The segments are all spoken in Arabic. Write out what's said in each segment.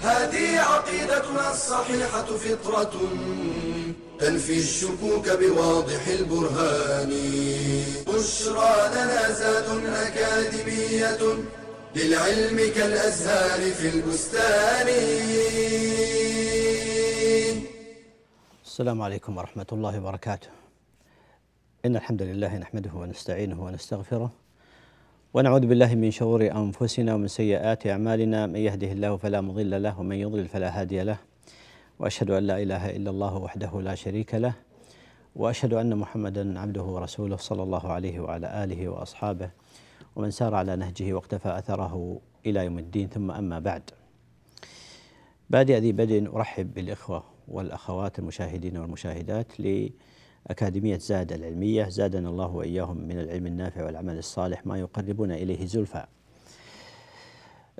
هذه عقيدتنا الصحيحة فطرة تنفي الشكوك بواضح البرهان بشرى لنا زاد أكاديمية للعلم كالأزهار في البستان السلام عليكم ورحمة الله وبركاته. إن الحمد لله نحمده ونستعينه ونستغفره ونعوذ بالله من شرور أنفسنا ومن سيئات أعمالنا. من يهده الله فلا مضل له ومن يضلل فلا هادي له. وأشهد أن لا إله إلا الله وحده لا شريك له. وأشهد أن محمدا عبده ورسوله صلى الله عليه وعلى آله وأصحابه. ومن سار على نهجه واقتفى أثره إلى يوم الدين ثم أما بعد. بادئ ذي بدء أرحب بالإخوة والأخوات المشاهدين والمشاهدات لأكاديمية زاد العلمية زادنا الله وإياهم من العلم النافع والعمل الصالح ما يقربنا إليه زلفى.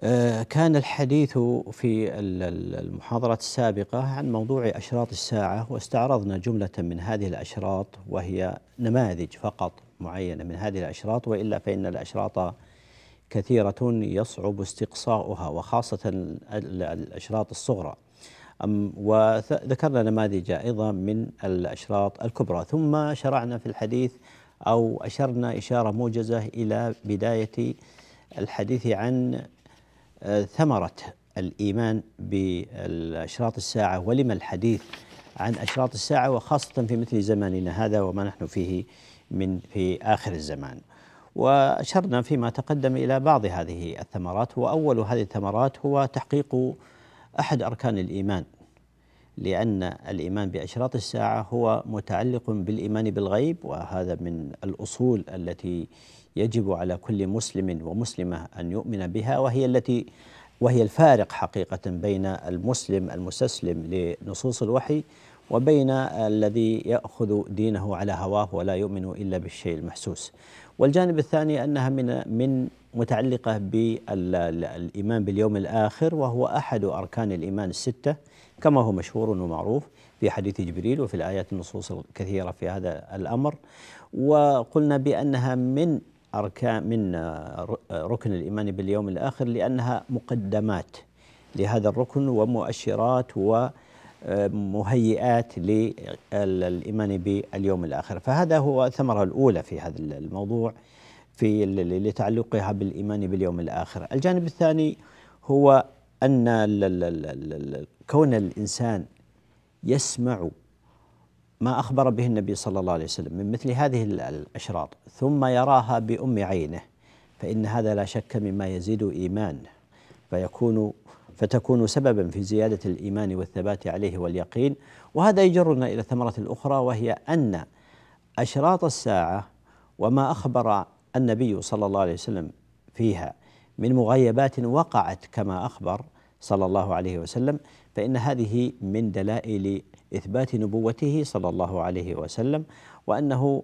آه، كان الحديث في المحاضرة السابقة عن موضوع أشراط الساعة واستعرضنا جملة من هذه الأشراط وهي نماذج فقط معينة من هذه الأشراط وإلا فإن الأشراط كثيرة يصعب استقصاؤها وخاصة الأشراط الصغرى. وذكرنا نماذج أيضا من الأشراط الكبرى. ثم شرعنا في الحديث أو أشرنا إشارة موجزة إلى بداية الحديث عن آه، ثمرة الإيمان بأشراط الساعة ولم الحديث عن أشراط الساعة وخاصة في مثل زماننا هذا وما نحن فيه من في آخر الزمان. وأشرنا فيما تقدم إلى بعض هذه الثمرات وأول هذه الثمرات هو تحقيق أحد أركان الإيمان. لأن الإيمان بأشراط الساعة هو متعلق بالإيمان بالغيب وهذا من الأصول التي يجب على كل مسلم ومسلمة أن يؤمن بها وهي التي وهي الفارق حقيقة بين المسلم المستسلم لنصوص الوحي وبين الذي يأخذ دينه على هواه ولا يؤمن إلا بالشيء المحسوس. والجانب الثاني أنها من من متعلقة بالإيمان باليوم الآخر وهو أحد أركان الإيمان الستة كما هو مشهور ومعروف في حديث جبريل وفي الآيات النصوص الكثيرة في هذا الأمر. وقلنا بأنها من أركان من ركن الإيمان باليوم الآخر لأنها مقدمات لهذا الركن ومؤشرات ومهيئات للإيمان باليوم الآخر. فهذا هو الثمرة الأولى في هذا الموضوع في لتعلقها بالإيمان باليوم الآخر. الجانب الثاني هو أن كون الإنسان يسمع ما أخبر به النبي صلى الله عليه وسلم من مثل هذه الأشراط ثم يراها بأم عينه فإن هذا لا شك مما يزيد إيمان فيكون فتكون سببا في زيادة الإيمان والثبات عليه واليقين. وهذا يجرنا إلى الثمرة الأخرى وهي أن أشراط الساعة وما أخبر النبي صلى الله عليه وسلم فيها من مغيبات وقعت كما أخبر صلى الله عليه وسلم فإن هذه من دلائل إثبات نبوته صلى الله عليه وسلم وأنه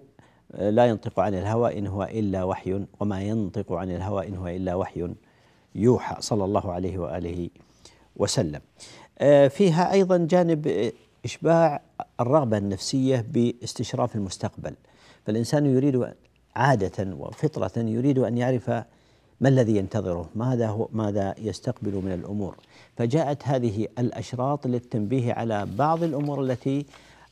لا ينطق عن الهوى إن هو إلا وحي وما ينطق عن الهوى إن هو إلا وحي يوحى صلى الله عليه وآله وسلم. آه، فيها أيضا جانب إشباع الرغبة النفسية باستشراف المستقبل. فالإنسان يريد عادة وفطرة يريد أن يعرف ما الذي ينتظره؟ ماذا هو ماذا يستقبل من الأمور؟ فجاءت هذه الأشراط للتنبيه على بعض الأمور التي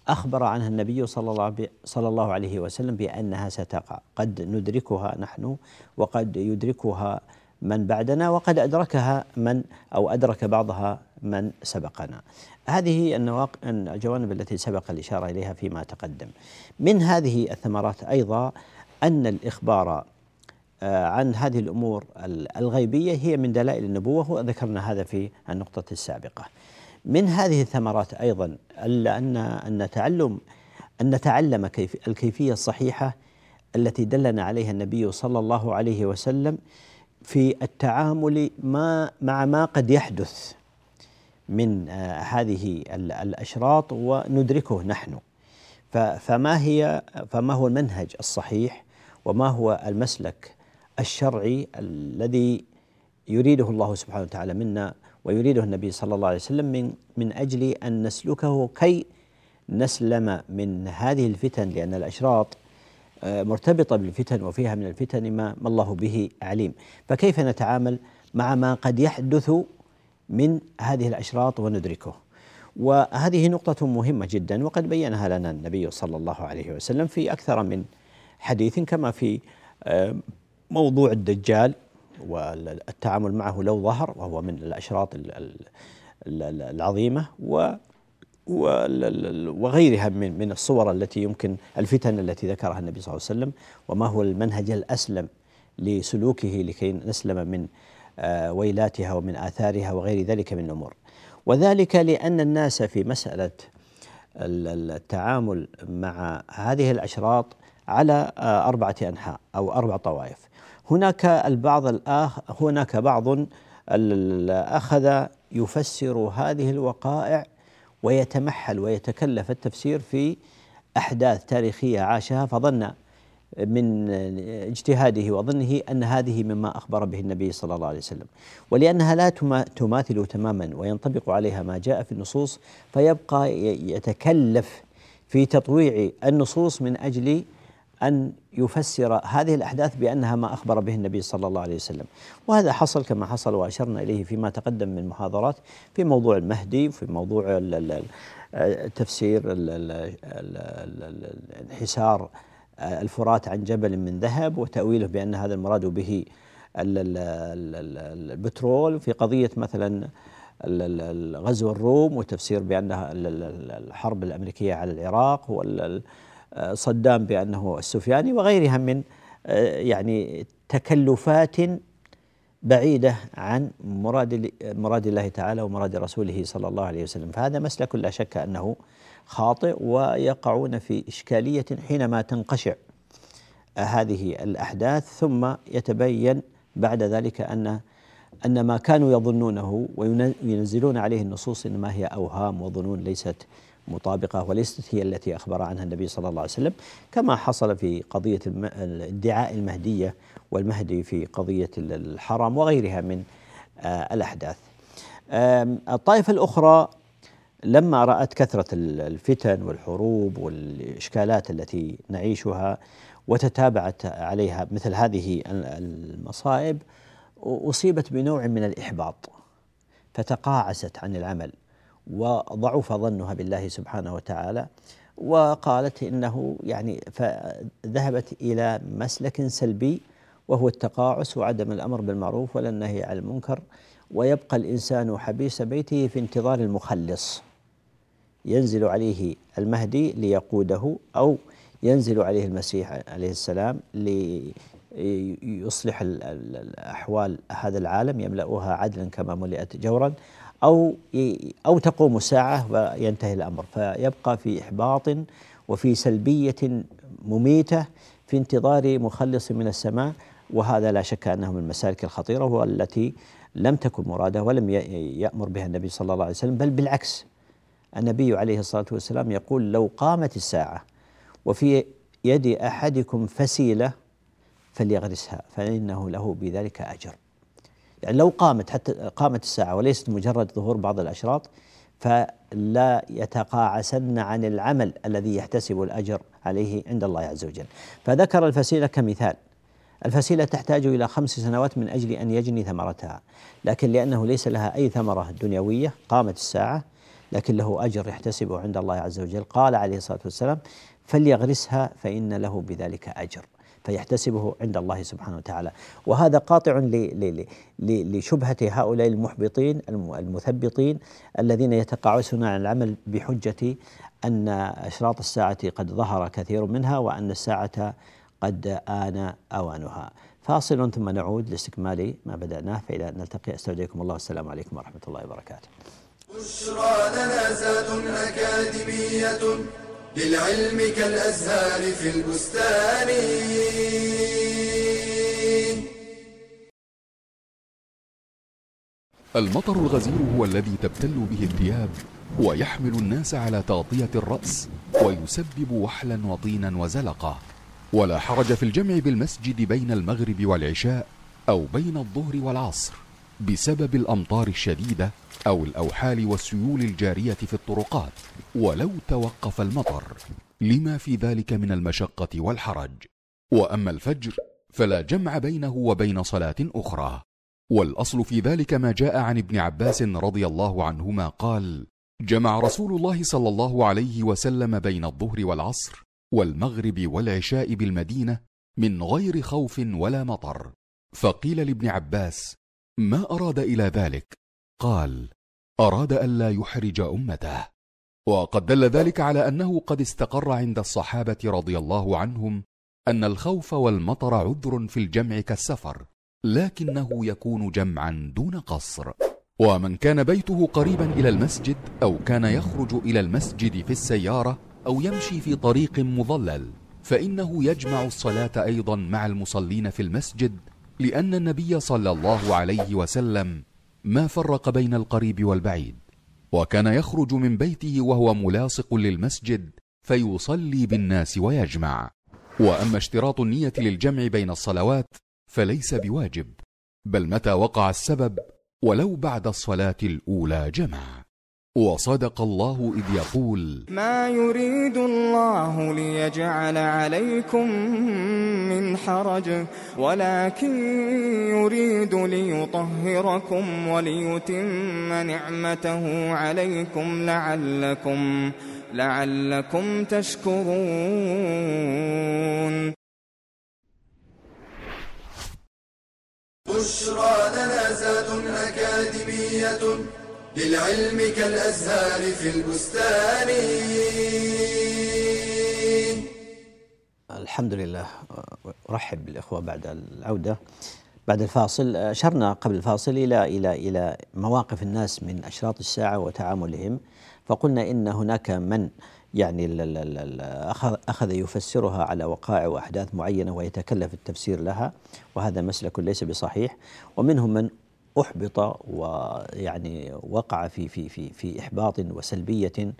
أخبر عنها النبي صلى الله صلى الله عليه وسلم بأنها ستقع. قد ندركها نحن وقد يدركها من بعدنا وقد أدركها من أو أدرك بعضها من سبقنا. هذه الجوانب التي سبق الإشارة إليها فيما تقدم. من هذه الثمرات أيضا أن الإخبار آه، عن هذه الأمور الغيبية هي من دلائل النبوة وذكرنا هذا في النقطة السابقة. من هذه الثمرات أيضا أن أن تعلم أن نتعلم كيف الكيفية الصحيحة التي دلنا عليها النبي صلى الله عليه وسلم في التعامل ما مع ما قد يحدث من هذه الأشراط وندركه نحن. فما هي فما هو المنهج الصحيح وما هو المسلك الشرعي الذي يريده الله سبحانه وتعالى منا ويريده النبي صلى الله عليه وسلم من من أجل أن نسلكه كي نسلم من هذه الفتن لأن الأشراط آه، مرتبطة بالفتن وفيها من الفتن ما, ما الله به عليم. فكيف نتعامل مع ما قد يحدث من هذه الأشراط وندركه؟ وهذه نقطة مهمة جدا وقد بينها لنا النبي صلى الله عليه وسلم في أكثر من حديث كما في آه، موضوع الدجال والتعامل معه لو ظهر وهو من الأشراط العظيمة و وغيرها من من الصور التي يمكن الفتن التي ذكرها النبي صلى الله عليه وسلم وما هو المنهج الأسلم لسلوكه لكي نسلم من آه، ويلاتها ومن آثارها وغير ذلك من الأمور. وذلك لأن الناس في مسألة التعامل مع هذه الأشراط على آه، أربعة أنحاء أو أربع طوائف. هناك البعض الآخ هناك بعض أخذ يفسر هذه الوقائع ويتمحل ويتكلف التفسير في أحداث تاريخية عاشها فظن من اجتهاده وظنه أن هذه مما أخبر به النبي صلى الله عليه وسلم. ولأنها لا تماثل تماما وينطبق عليها ما جاء في النصوص فيبقى يتكلف في تطويع النصوص من أجل أن يفسر هذه الأحداث بأنها ما أخبر به النبي صلى الله عليه وسلم وهذا حصل كما حصل وأشرنا إليه فيما تقدم من محاضرات في موضوع المهدي وفي موضوع تفسير انحسار الفرات عن جبل من ذهب وتأويله بأن هذا المراد به البترول في قضية مثلا غزو الروم وتفسير بأنها الحرب الأمريكية على العراق صدام بأنه السفياني وغيرها من آه، يعني تكلفات بعيدة عن مراد مراد الله تعالى ومراد رسوله صلى الله عليه وسلم. فهذا مسلك لا شك أنه خاطئ ويقعون في إشكالية حينما تنقشع هذه الأحداث ثم يتبين بعد ذلك أن أن ما كانوا يظنونه وينزلون عليه النصوص إنما هي أوهام وظنون ليست مطابقة وليست هي التي أخبر عنها النبي صلى الله عليه وسلم كما حصل في قضية ادعاء المهدية والمهدي في قضية الحرم وغيرها من آه، الأحداث. الطائفة الأخرى لما رأت كثرة الفتن والحروب والإشكالات التي نعيشها وتتابعت عليها مثل هذه المصائب أصيبت بنوع من الإحباط فتقاعست عن العمل. وضعف ظنها بالله سبحانه وتعالى وقالت إنه يعني فذهبت إلى مسلك سلبي وهو التقاعس وعدم الأمر بالمعروف ولا النهي عن المنكر ويبقى الإنسان حبيس بيته في انتظار المخلص. ينزل عليه المهدي ليقوده أو ينزل عليه المسيح عليه السلام ليصلح الأحوال هذا العالم يملأها عدلا كما ملئت جورا. أو أو تقوم الساعة وينتهي الأمر. فيبقى في إحباط وفي سلبية مميتة في انتظار مخلص من السماء وهذا لا شك أنه من المسالك الخطيرة والتي لم تكن مرادة ولم يأمر بها النبي صلى الله عليه وسلم بل بالعكس. النبي عليه الصلاة والسلام يقول لو قامت الساعة وفي يد أحدكم فسيلة فليغرسها فإنه له بذلك أجر. يعني لو قامت حتى قامت الساعة وليست مجرد ظهور بعض الأشراط فلا يتقاعسن عن العمل الذي يحتسب الأجر عليه عند الله عز وجل. فذكر الفسيلة كمثال. الفسيلة تحتاج إلى خمس سنوات من أجل أن يجني ثمرتها لكن لأنه ليس لها أي ثمرة دنيوية قامت الساعة لكن له أجر يحتسبه عند الله عز وجل. قال عليه الصلاة والسلام فليغرسها فإن له بذلك أجر. فيحتسبه عند الله سبحانه وتعالى. وهذا قاطع لشبهة هؤلاء المحبطين المثبطين الذين يتقاعسون عن العمل بحجة أن أشراط الساعة قد ظهر كثير منها وأن الساعة قد آن أوانها. فاصل ثم نعود لاستكمال ما بدأناه فإلى نلتقي. أستودعكم الله والسلام عليكم ورحمة الله وبركاته. بشرى أكاديمية للعلم كالأزهار في البستان. المطر الغزير هو الذي تبتل به الثياب ويحمل الناس على تغطية الرأس ويسبب وحلا وطينا وزلقة ولا حرج في الجمع بالمسجد بين المغرب والعشاء أو بين الظهر والعصر. بسبب الأمطار الشديدة أو الأوحال والسيول الجارية في الطرقات ولو توقف المطر. لما في ذلك من المشقة والحرج. وأما الفجر فلا جمع بينه وبين صلاة أخرى. والأصل في ذلك ما جاء عن ابن عباس رضي الله عنهما قال جمع رسول الله صلى الله عليه وسلم بين الظهر والعصر والمغرب والعشاء بالمدينة من غير خوف ولا مطر. فقيل لابن عباس ما أراد إلى ذلك؟ قال أراد ألا يحرج أمته. وقد دل ذلك على أنه قد استقر عند الصحابة رضي الله عنهم أن الخوف والمطر عذر في الجمع كالسفر لكنه يكون جمعا دون قصر. ومن كان بيته قريبا إلى المسجد أو كان يخرج إلى المسجد في السيارة أو يمشي في طريق مظلل فإنه يجمع الصلاة أيضا مع المصلين في المسجد لأن النبي صلى الله عليه وسلم ما فرق بين القريب والبعيد وكان يخرج من بيته وهو ملاصق للمسجد فيصلي بالناس ويجمع. وأما اشتراط النية للجمع بين الصلوات فليس بواجب بل متى وقع السبب ولو بعد الصلاة الأولى جمع. وصدق الله إذ يقول ما يريد الله ليجعل عليكم من حرج ولكن يريد ليطهركم وليتم نعمته عليكم لعلكم لعلكم تشكرون. بشرى لنا زاد أكاديمية. للعلم كالأزهار في البستان. الحمد لله. أرحب بالإخوة بعد العودة. بعد الفاصل أشرنا قبل الفاصل إلى إلى إلى مواقف الناس من أشراط الساعة وتعاملهم فقلنا إن هناك من يعني أخذ يفسرها على وقائع وأحداث معينة ويتكلف التفسير لها وهذا مسلك ليس بصحيح. ومنهم من أحبط ويعني وقع في في في في إحباط وسلبية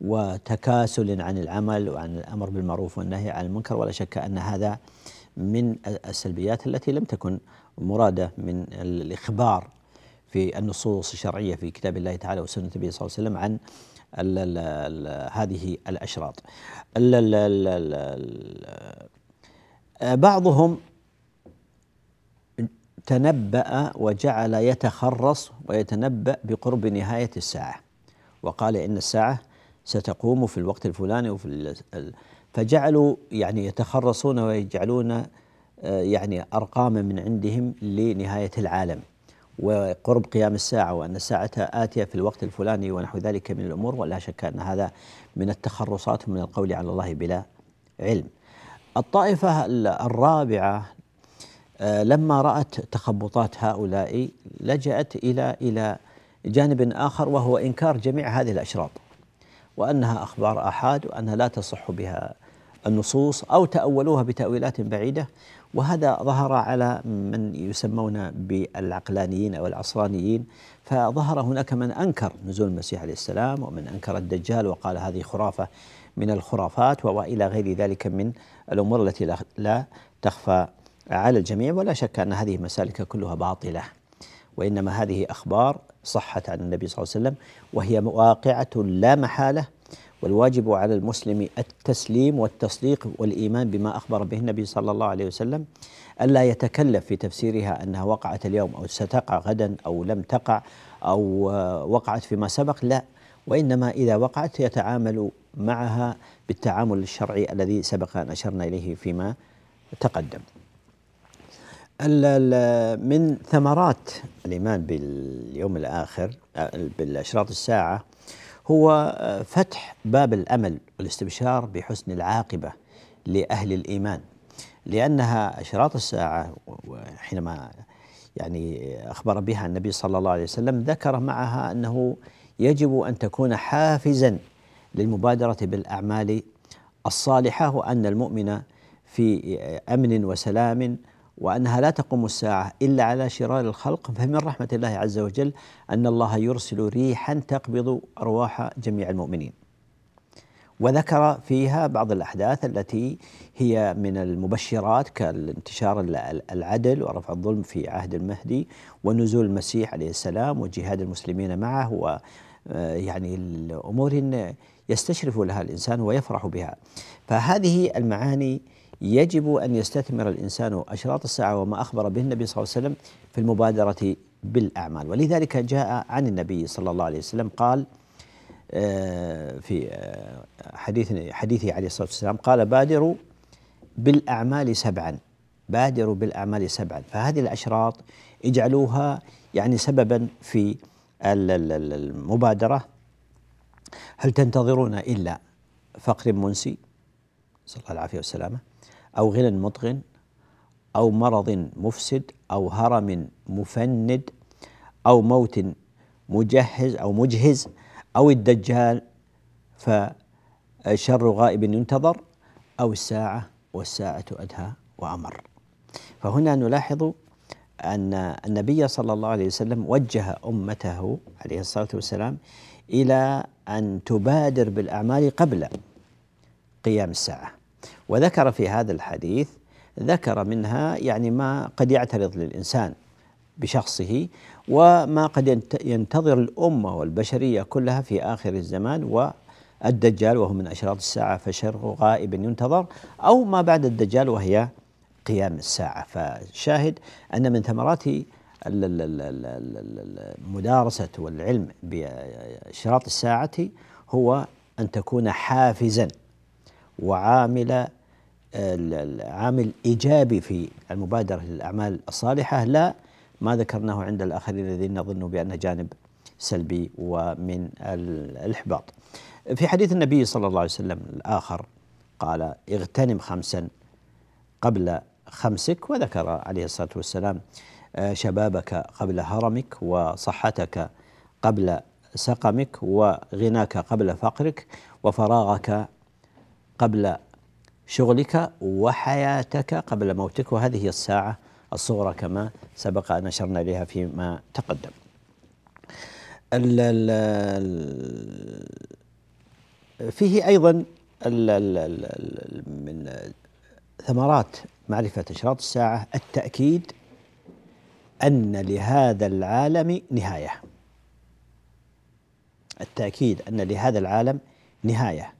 وتكاسل عن العمل وعن الأمر بالمعروف والنهي عن المنكر ولا شك أن هذا من السلبيات التي لم تكن مرادة من الإخبار في النصوص الشرعية في كتاب الله تعالى وسنة النبي صلى الله عليه وسلم عن ال ال ال هذه الأشراط. بعضهم تنبأ وجعل يتخرص ويتنبأ بقرب نهاية الساعة. وقال إن الساعة ستقوم في الوقت الفلاني وفي فجعلوا يعني يتخرصون ويجعلون آه، يعني أرقاما من عندهم لنهاية العالم. وقرب قيام الساعة وأن الساعة آتية في الوقت الفلاني ونحو ذلك من الأمور ولا شك أن هذا من التخرصات من القول على الله بلا علم. الطائفة الرابعة لما رأت تخبطات هؤلاء لجأت إلى إلى جانب آخر وهو إنكار جميع هذه الأشراط وأنها أخبار آحاد وأنها لا تصح بها النصوص أو تأولوها بتأويلات بعيدة وهذا ظهر على من يسمون بالعقلانيين أو العصرانيين فظهر هناك من أنكر نزول المسيح عليه السلام ومن أنكر الدجال وقال هذه خرافة من الخرافات وإلى غير ذلك من الأمور التي لا تخفى على الجميع ولا شك أن هذه مسالك كلها باطلة وإنما هذه أخبار صحت عن النبي صلى الله عليه وسلم وهي واقعة لا محالة والواجب على المسلم التسليم والتصديق والإيمان بما أخبر به النبي صلى الله عليه وسلم ألا يتكلف في تفسيرها أنها وقعت اليوم أو ستقع غدا أو لم تقع أو وقعت فيما سبق لا وإنما إذا وقعت يتعامل معها بالتعامل الشرعي الذي سبق أن أشرنا إليه فيما تقدم. من ثمرات الإيمان باليوم الآخر بالأشراط الساعة هو فتح باب الأمل والاستبشار بحسن العاقبة لأهل الإيمان. لأنها أشراط الساعة حينما يعني أخبر بها النبي صلى الله عليه وسلم ذكر معها أنه يجب أن تكون حافزا للمبادرة بالأعمال الصالحة وأن المؤمن في أمن وسلام وأنها لا تقوم الساعة إلا على شرار الخلق. فمن رحمة الله عز وجل أن الله يرسل ريحا تقبض أرواح جميع المؤمنين. وذكر فيها بعض الأحداث التي هي من المبشرات كالانتشار العدل ورفع الظلم في عهد المهدي ونزول المسيح عليه السلام وجهاد المسلمين معه و يعني الأمور يستشرف لها الإنسان ويفرح بها. فهذه المعاني يجب أن يستثمر الإنسان أشراط الساعة وما أخبر به النبي صلى الله عليه وسلم في المبادرة بالأعمال. ولذلك جاء عن النبي صلى الله عليه وسلم قال آه، في آه، حديث حديثه عليه الصلاة والسلام قال بادروا بالأعمال سبعا. بادروا بالأعمال سبعا. فهذه الأشراط اجعلوها يعني سببا في المبادرة. هل تنتظرون إلا فقر منسي؟ صلى الله العافية والسلامة أو غنى مطغن أو مرض مفسد أو هرم مفند أو موت مجهز أو مجهز أو الدجال فشر غائب ينتظر أو الساعة والساعة أدهى وأمر. فهنا نلاحظ أن النبي صلى الله عليه وسلم وجه أمته عليه الصلاة والسلام إلى أن تبادر بالأعمال قبل قيام الساعة. وذكر في هذا الحديث ذكر منها يعني ما قد يعترض للإنسان بشخصه وما قد ينتظر الأمة والبشرية كلها في آخر الزمان والدجال وهو من أشراط الساعة فشر غائب ينتظر أو ما بعد الدجال وهي قيام الساعة. فشاهد أن من ثمرات المدارسة والعلم بأشراط الساعة هو أن تكون حافزا وعامل عامل إيجابي في المبادرة للأعمال الصالحة. لا ما ذكرناه عند الآخرين الذين نظن بأنه جانب سلبي ومن الإحباط. في حديث النبي صلى الله عليه وسلم الآخر قال اغتنم خمسا قبل خمسك وذكر عليه الصلاة والسلام آه، شبابك قبل هرمك وصحتك قبل سقمك وغناك قبل فقرك وفراغك قبل شغلك وحياتك قبل موتك وهذه هي الساعة الصغرى كما سبق أن أشرنا إليها فيما تقدم. فيه أيضا من ثمرات معرفة أشراط الساعة التأكيد أن لهذا العالم نهاية. التأكيد أن لهذا العالم نهاية.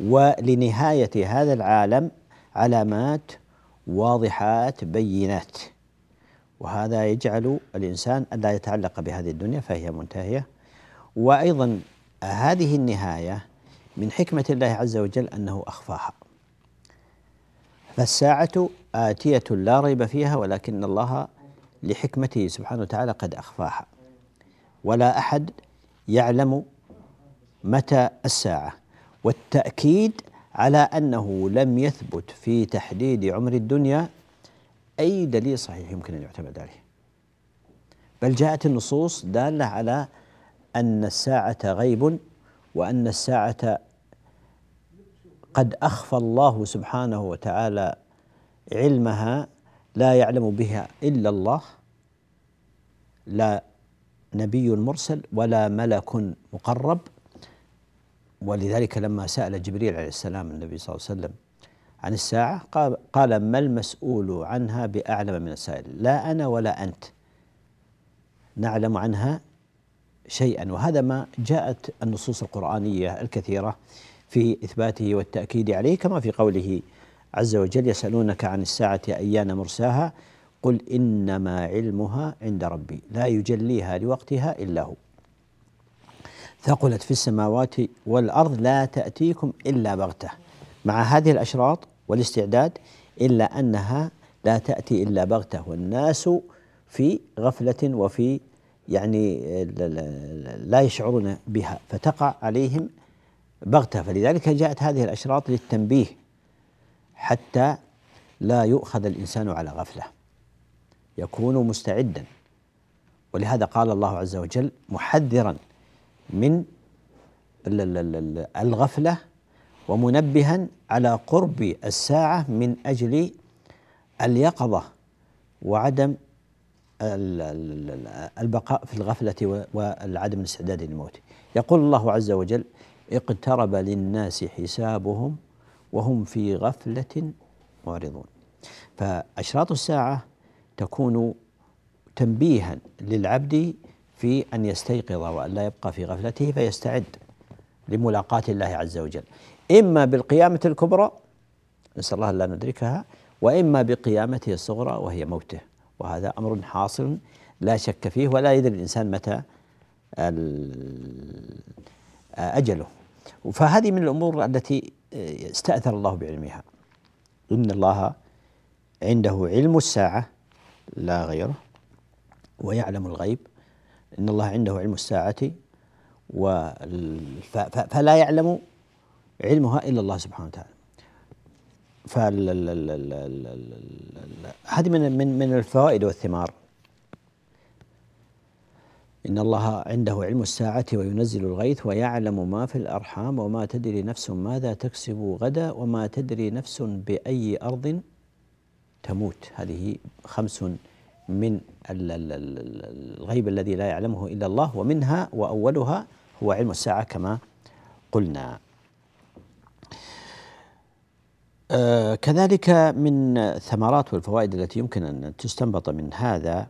ولنهاية هذا العالم علامات واضحات بينات. وهذا يجعل الإنسان ألا يتعلق بهذه الدنيا فهي منتهية. وأيضا هذه النهاية من حكمة الله عز وجل أنه أخفاها. فالساعة آتية لا ريب فيها ولكن الله لحكمته سبحانه وتعالى قد أخفاها. ولا أحد يعلم متى الساعة. والتأكيد على أنه لم يثبت في تحديد عمر الدنيا أي دليل صحيح يمكن أن يعتمد عليه. بل جاءت النصوص دالة على أن الساعة غيب وأن الساعة قد أخفى الله سبحانه وتعالى علمها لا يعلم بها إلا الله لا نبي مرسل ولا ملك مقرب. ولذلك لما سأل جبريل عليه السلام النبي صلى الله عليه وسلم عن الساعة قال, قال ما المسؤول عنها بأعلم من السائل؟ لا أنا ولا أنت نعلم عنها شيئا. وهذا ما جاءت النصوص القرآنية الكثيرة في إثباته والتأكيد عليه كما في قوله عز وجل يسألونك عن الساعة أيان مرساها؟ قل إنما علمها عند ربي لا يجليها لوقتها إلا هو. ثقلت في السماوات والأرض لا تأتيكم إلا بغتة. مع هذه الأشراط والاستعداد إلا أنها لا تأتي إلا بغتة. والناس في غفلة وفي يعني لا يشعرون بها فتقع عليهم بغتة. فلذلك جاءت هذه الأشراط للتنبيه حتى لا يؤخذ الإنسان على غفلة. يكون مستعدا. ولهذا قال الله عز وجل محذرا. من الغفلة ومنبها على قرب الساعة من أجل اليقظة وعدم البقاء في الغفلة وعدم الاستعداد للموت. يقول الله عز وجل اقترب للناس حسابهم وهم في غفلة معرضون. فأشراط الساعة تكون تنبيها للعبد في أن يستيقظ وأن لا يبقى في غفلته فيستعد لملاقاة الله عز وجل. إما بالقيامة الكبرى نسأل الله لا ندركها وإما بقيامته الصغرى وهي موته. وهذا أمر حاصل لا شك فيه ولا يدري الإنسان متى أجله. فهذه من الأمور التي استأثر الله بعلمها. إن الله عنده علم الساعة لا غيره ويعلم الغيب. إن الله عنده علم الساعة فلا يعلم علمها إلا الله سبحانه وتعالى هذه من من من الفوائد والثمار إن الله عنده علم الساعة وينزل الغيث ويعلم ما في الأرحام وما تدري نفس ماذا تكسب غدا وما تدري نفس بأي أرض تموت هذه خمس من الغيب الذي لا يعلمه إلا الله ومنها وأولها هو علم الساعة كما قلنا. آه كذلك من الثمرات والفوائد التي يمكن أن تستنبط من هذا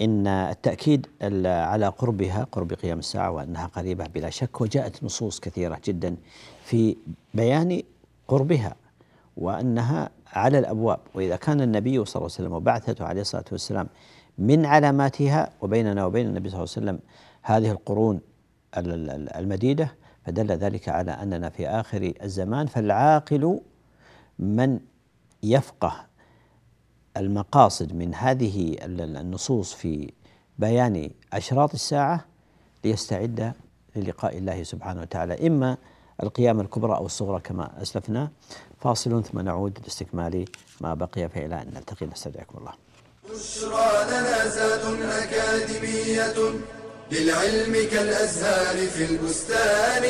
إن التأكيد على قربها قرب قيام الساعة وأنها قريبة بلا شك وجاءت نصوص كثيرة جدا في بيان قربها. وأنها على الأبواب. وإذا كان النبي صلى الله عليه وسلم وبعثته عليه الصلاة والسلام من علاماتها وبيننا وبين النبي صلى الله عليه وسلم هذه القرون المديدة فدل ذلك على أننا في آخر الزمان فالعاقل من يفقه المقاصد من هذه النصوص في بيان أشراط الساعة ليستعد للقاء الله سبحانه وتعالى. إما القيامة الكبرى أو الصغرى كما أسلفنا. فاصل ثم نعود لاستكمال ما بقي فإلى أن نلتقي. نستودعكم الله. بشرى لنا أكاديمية للعلم كالأزهار في البستان.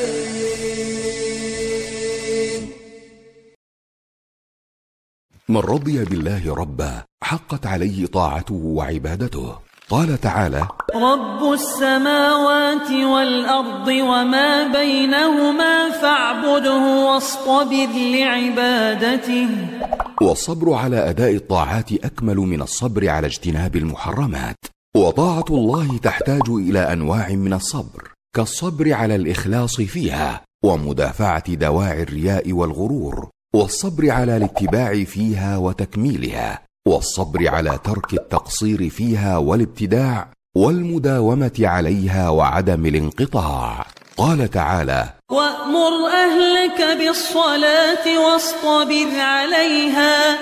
من رضي بالله ربا حقت عليه طاعته وعبادته. قال تعالى رب السماوات والأرض وما بينهما فاعبده واصطبر لعبادته. والصبر على أداء الطاعات أكمل من الصبر على اجتناب المحرمات. وطاعة الله تحتاج إلى أنواع من الصبر كالصبر على الإخلاص فيها ومدافعة دواعي الرياء والغرور والصبر على الاتباع فيها وتكميلها. والصبر على ترك التقصير فيها والابتداع والمداومة عليها وعدم الانقطاع. قال تعالى وأمر أهلك بالصلاة واصطبر عليها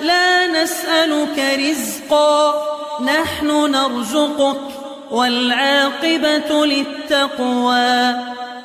لا نسألك رزقا نحن نرزقك والعاقبة للتقوى.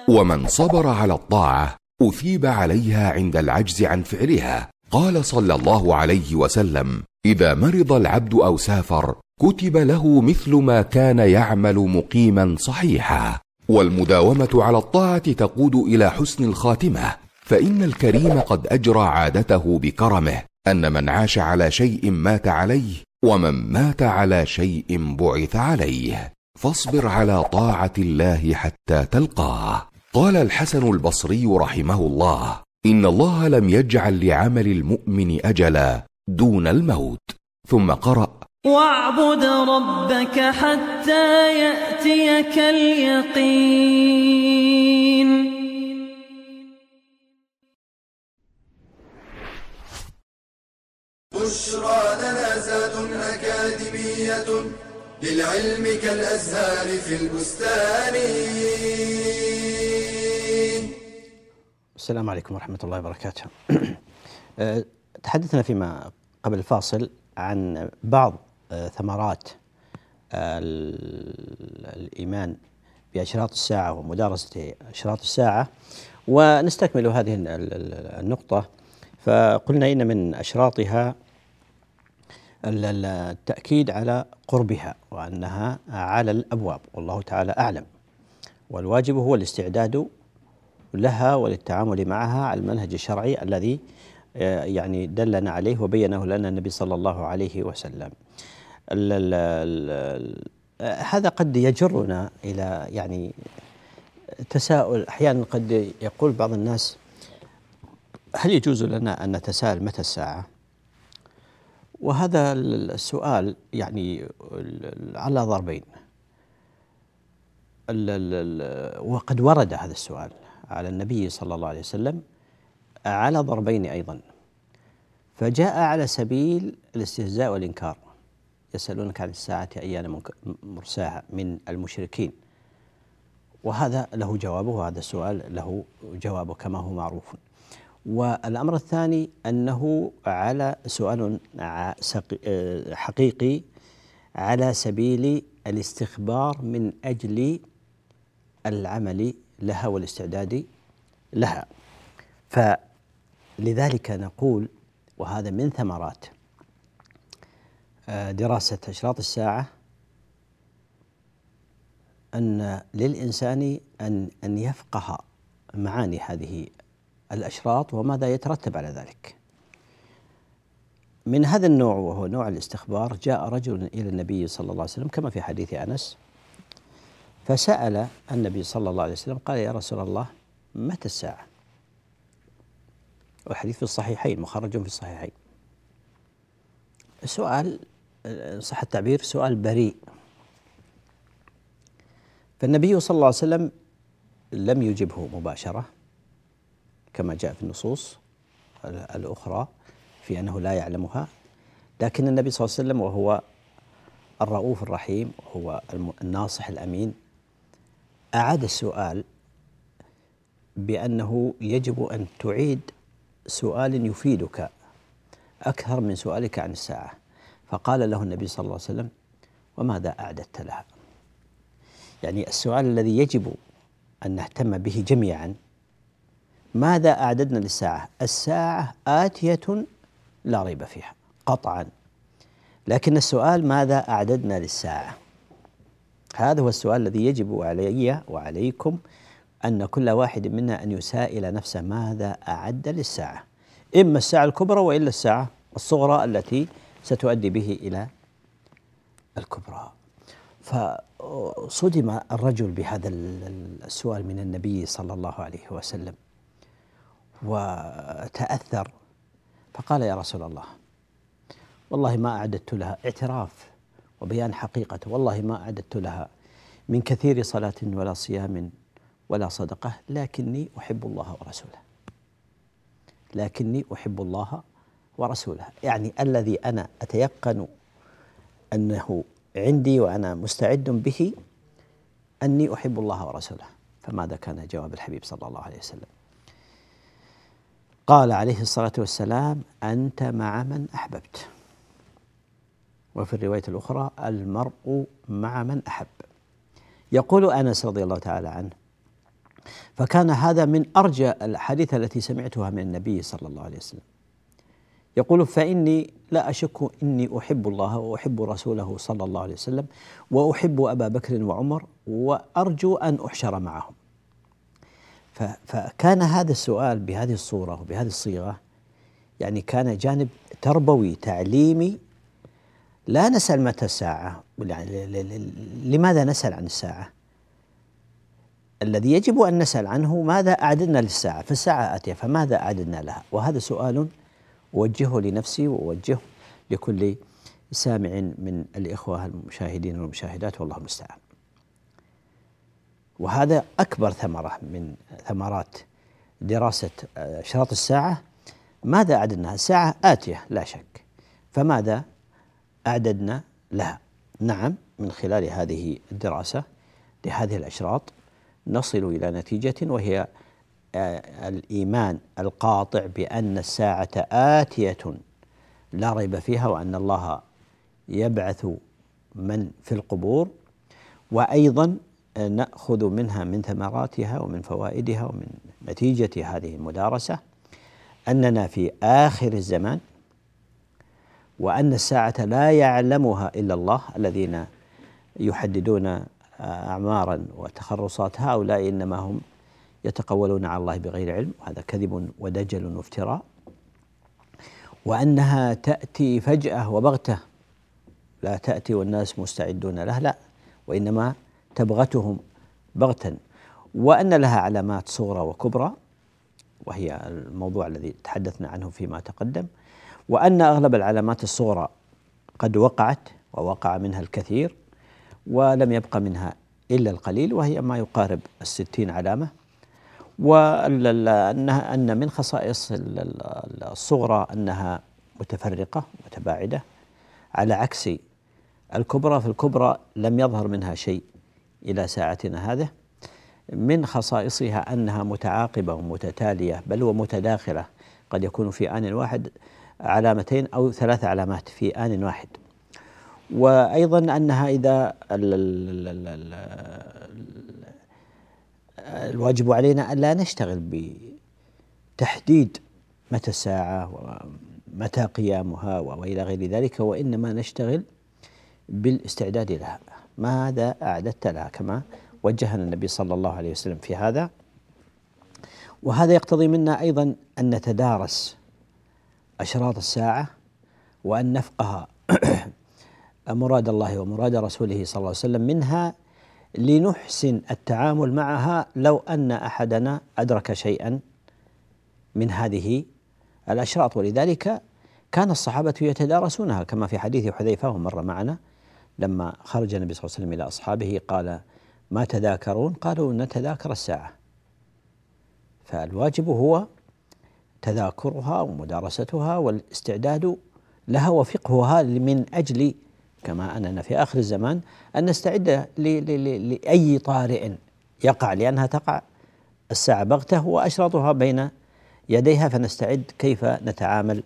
ومن صبر على الطاعة أثيب عليها عند العجز عن فعلها. قال صلى الله عليه وسلم إذا مرض العبد أو سافر كتب له مثل ما كان يعمل مقيما صحيحا. والمداومة على الطاعة تقود إلى حسن الخاتمة. فإن الكريم قد أجرى عادته بكرمه. أن من عاش على شيء مات عليه ومن مات على شيء بعث عليه. فاصبر على طاعة الله حتى تلقاه. قال الحسن البصري رحمه الله إن الله لم يجعل لعمل المؤمن أجلا. دون الموت. ثم قرأ. واعبد ربك حتى يأتيك اليقين. بشرى لنا زاد أكاديمية للعلم كالأزهار في البستان. السلام عليكم ورحمة الله وبركاته. أه، تحدثنا فيما قبل الفاصل عن بعض أه، ثمرات الإيمان بأشراط الساعة ومدارسة أشراط الساعة ونستكمل هذه النقطة. فقلنا إن من أشراطها التأكيد على قربها وأنها على الأبواب والله تعالى أعلم. والواجب هو الاستعداد لها وللتعامل معها على المنهج الشرعي الذي آه، يعني دلنا عليه وبينه لنا النبي صلى الله عليه وسلم. هذا قد يجرنا إلى يعني تساؤل. أحيانا قد يقول بعض الناس هل يجوز لنا أن نتساءل متى الساعة؟ وهذا السؤال يعني على ضربين. وقد ورد هذا السؤال على النبي صلى الله عليه وسلم على ضربين أيضا. فجاء على سبيل الاستهزاء والإنكار. يسألونك عن الساعة أيان مرساها من المشركين. وهذا له جوابه وهذا السؤال له جوابه كما هو معروف. والأمر الثاني أنه على سؤال حقيقي على سبيل الاستخبار من أجل العمل لها والاستعداد لها. فلذلك نقول وهذا من ثمرات آه، دراسة أشراط الساعة أن للإنسان أن أن يفقه معاني هذه الأشراط وماذا يترتب على ذلك. من هذا النوع وهو نوع الاستخبار جاء رجل إلى النبي صلى الله عليه وسلم كما في حديث أنس فسأل النبي صلى الله عليه وسلم قال يا رسول الله متى الساعة؟ والحديث في الصحيحين مخرج في الصحيحين. السؤال صح التعبير سؤال بريء فالنبي صلى الله عليه وسلم لم يجبه مباشرة كما جاء في النصوص الأخرى في أنه لا يعلمها لكن النبي صلى الله عليه وسلم وهو الرؤوف الرحيم وهو الناصح الأمين أعاد السؤال بأنه يجب أن تعيد سؤال يفيدك أكثر من سؤالك عن الساعة. فقال له النبي صلى الله عليه وسلم وماذا أعددت لها؟ يعني السؤال الذي يجب أن نهتم به جميعا ماذا أعددنا للساعة؟ الساعة آتية لا ريب فيها قطعا. لكن السؤال ماذا أعددنا للساعة؟ هذا هو السؤال الذي يجب علي وعليكم أن كل واحد منا أن يسائل نفسه ماذا أعد للساعة. إما الساعة الكبرى وإلا الساعة الصغرى التي ستؤدي به إلى الكبرى. فصدم الرجل بهذا السؤال من النبي صلى الله عليه وسلم وتأثر. فقال يا رسول الله والله ما أعددت لها اعتراف وبيان حقيقة والله ما أعددت لها من كثير صلاة ولا صيام ولا صدقة لكني أحب الله ورسوله. لكني أحب الله ورسوله. يعني الذي أنا أتيقن أنه عندي وأنا مستعد به أني أحب الله ورسوله. فماذا كان جواب الحبيب صلى الله عليه وسلم؟ قال عليه الصلاة والسلام أنت مع من أحببت. وفي الرواية الأخرى المرء مع من أحب. يقول أنس رضي الله تعالى عنه فكان هذا من أرجى الحديث التي سمعتها من النبي صلى الله عليه وسلم. يقول فإني لا أشك إني أحب الله وأحب رسوله صلى الله عليه وسلم وأحب أبا بكر وعمر وأرجو أن أحشر معهم. فكان هذا السؤال بهذه الصورة وبهذه الصيغة يعني كان جانب تربوي تعليمي. لا نسأل متى الساعة؟ يعني لماذا نسأل عن الساعة؟ الذي يجب أن نسأل عنه ماذا أعددنا للساعة؟ فالساعة آتية فماذا أعددنا لها؟ وهذا سؤال أوجهه لنفسي وأوجهه لكل سامع من الإخوة المشاهدين والمشاهدات والله المستعان. وهذا أكبر ثمرة من ثمرات دراسة أشراط الساعة. ماذا أعددنا الساعة آتية لا شك. فماذا أعددنا لها؟ نعم من خلال هذه الدراسة لهذه الأشراط. نصل إلى نتيجة وهي الإيمان القاطع بأن الساعة آتية لا ريب فيها وأن الله يبعث من في القبور. وأيضا نأخذ منها من ثمراتها ومن فوائدها ومن نتيجة هذه المدارسة أننا في آخر الزمان وأن الساعة لا يعلمها إلا الله الذين يحددون اعمارا وتخرصات هؤلاء إنما هم يتقولون على الله بغير علم وهذا كذب ودجل وافتراء. وأنها تأتي فجأة وبغتة لا تأتي والناس مستعدون لها لا وإنما تبغتهم بغتا. وأن لها علامات صغرى وكبرى وهي الموضوع الذي تحدثنا عنه فيما تقدم. وأن أغلب العلامات الصغرى قد وقعت ووقع منها الكثير. ولم يبق منها إلا القليل وهي ما يقارب الستين علامة. وأنها أن من خصائص الصغرى أنها متفرقة متباعدة. على عكس الكبرى في الكبرى لم يظهر منها شيء إلى ساعتنا هذه. من خصائصها أنها متعاقبة ومتتالية بل ومتداخلة. قد يكون في آن واحد علامتين أو ثلاث علامات في آن واحد. وأيضا أنها إذا الواجب علينا أن لا نشتغل بتحديد متى الساعة ومتى قيامها وإلى غير ذلك وإنما نشتغل بالاستعداد لها. ماذا أعددت لها؟ كما وجهنا النبي صلى الله عليه وسلم في هذا. وهذا يقتضي منا أيضا أن نتدارس أشراط الساعة وأن نفقه مراد الله ومراد رسوله صلى الله عليه وسلم منها لنحسن التعامل معها لو أن أحدنا أدرك شيئا من هذه الأشراط. ولذلك كان الصحابة يتدارسونها كما في حديث حذيفة ومر معنا لما خرج النبي صلى الله عليه وسلم إلى أصحابه قال ما تذاكرون؟ قالوا نتذاكر الساعة. فالواجب هو تذاكرها ومدارستها والاستعداد لها وفقهها من أجل كما أننا في آخر الزمان أن نستعد لأي طارئ يقع لأنها تقع. الساعة بغتة وأشراطها بين يديها فنستعد كيف نتعامل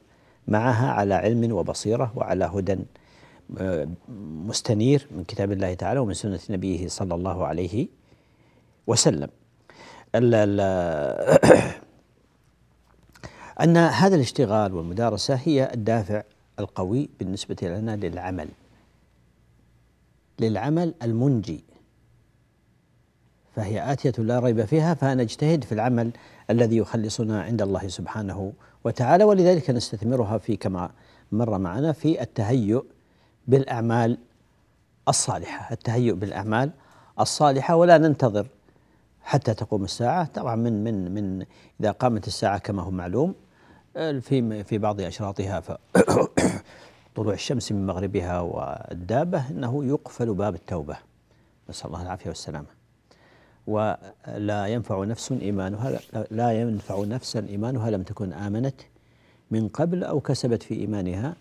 معها على علم وبصيرة وعلى هدى آه، مستنير من كتاب الله تعالى ومن سنة نبيه صلى الله عليه وسلم. أن هذا الاشتغال والمدارسة هي الدافع القوي بالنسبة لنا للعمل. للعمل المنجي. فهي آتية لا ريب فيها فنجتهد في العمل الذي يخلصنا عند الله سبحانه وتعالى ولذلك نستثمرها في كما مر معنا في التهيؤ بالأعمال الصالحة. التهيؤ بالأعمال الصالحة ولا ننتظر حتى تقوم الساعة. طبعا من من من إذا قامت الساعة كما هو معلوم في في بعض أشراطها طلوع الشمس من مغربها والدابة أنه يقفل باب التوبة. نسأل الله العافية والسلامة. ولا ينفع نفس إيمانها لا ينفع نفسا إيمانها لم تكن آمنت من قبل أو كسبت في إيمانها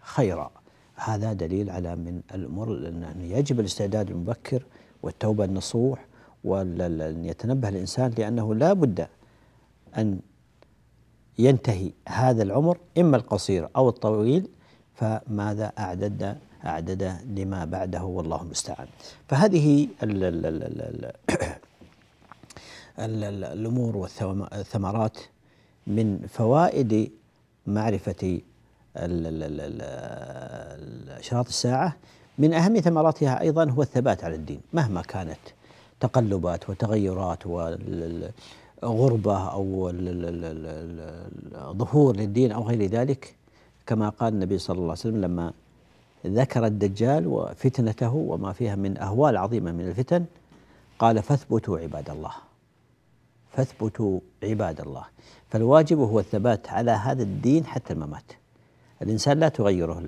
خيرا. هذا دليل على من الأمور أن يجب الاستعداد المبكر والتوبة النصوح وأن يتنبه الإنسان لأنه لا بد أن ينتهي هذا العمر إما القصير أو الطويل فماذا أعدد أعدد لما بعده والله المستعان فهذه ال ال ال ال ال الأمور والثمرات من فوائد معرفة أشراط الساعة من أهم ثمراتها أيضا هو الثبات على الدين مهما كانت تقلبات وتغيرات وغربة أو ظهور للدين أو غير ذلك كما قال النبي صلى الله عليه وسلم لما ذكر الدجال وفتنته وما فيها من أهوال عظيمة من الفتن قال فاثبتوا عباد الله. فاثبتوا عباد الله. فالواجب هو الثبات على هذا الدين حتى الممات الإنسان لا تغيره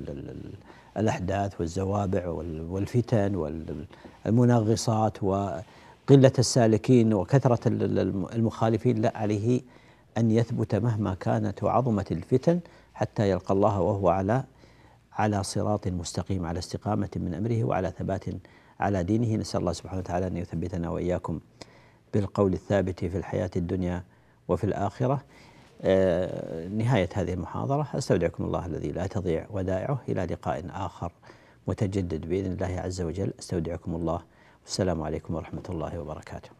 الأحداث والزوابع والفتن والمنغصات وقلة السالكين وكثرة المخالفين لا عليه أن يثبت مهما كانت وعظمت الفتن. حتى يلقى الله وهو على على صراط مستقيم على استقامة من أمره وعلى ثبات على دينه. نسأل الله سبحانه وتعالى أن يثبتنا وإياكم بالقول الثابت في الحياة الدنيا وفي الآخرة. آه نهاية هذه المحاضرة أستودعكم الله الذي لا تضيع ودائعه. إلى لقاء آخر متجدد بإذن الله عز وجل. أستودعكم الله. والسلام عليكم ورحمة الله وبركاته.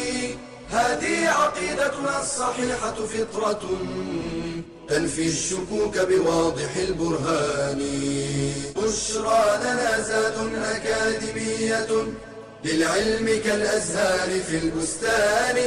هذه عقيدتنا الصحيحة فطرة تنفي الشكوك بواضح البرهان. بشرى لنا زاد أكاديمية للعلم كالأزهار في البستان.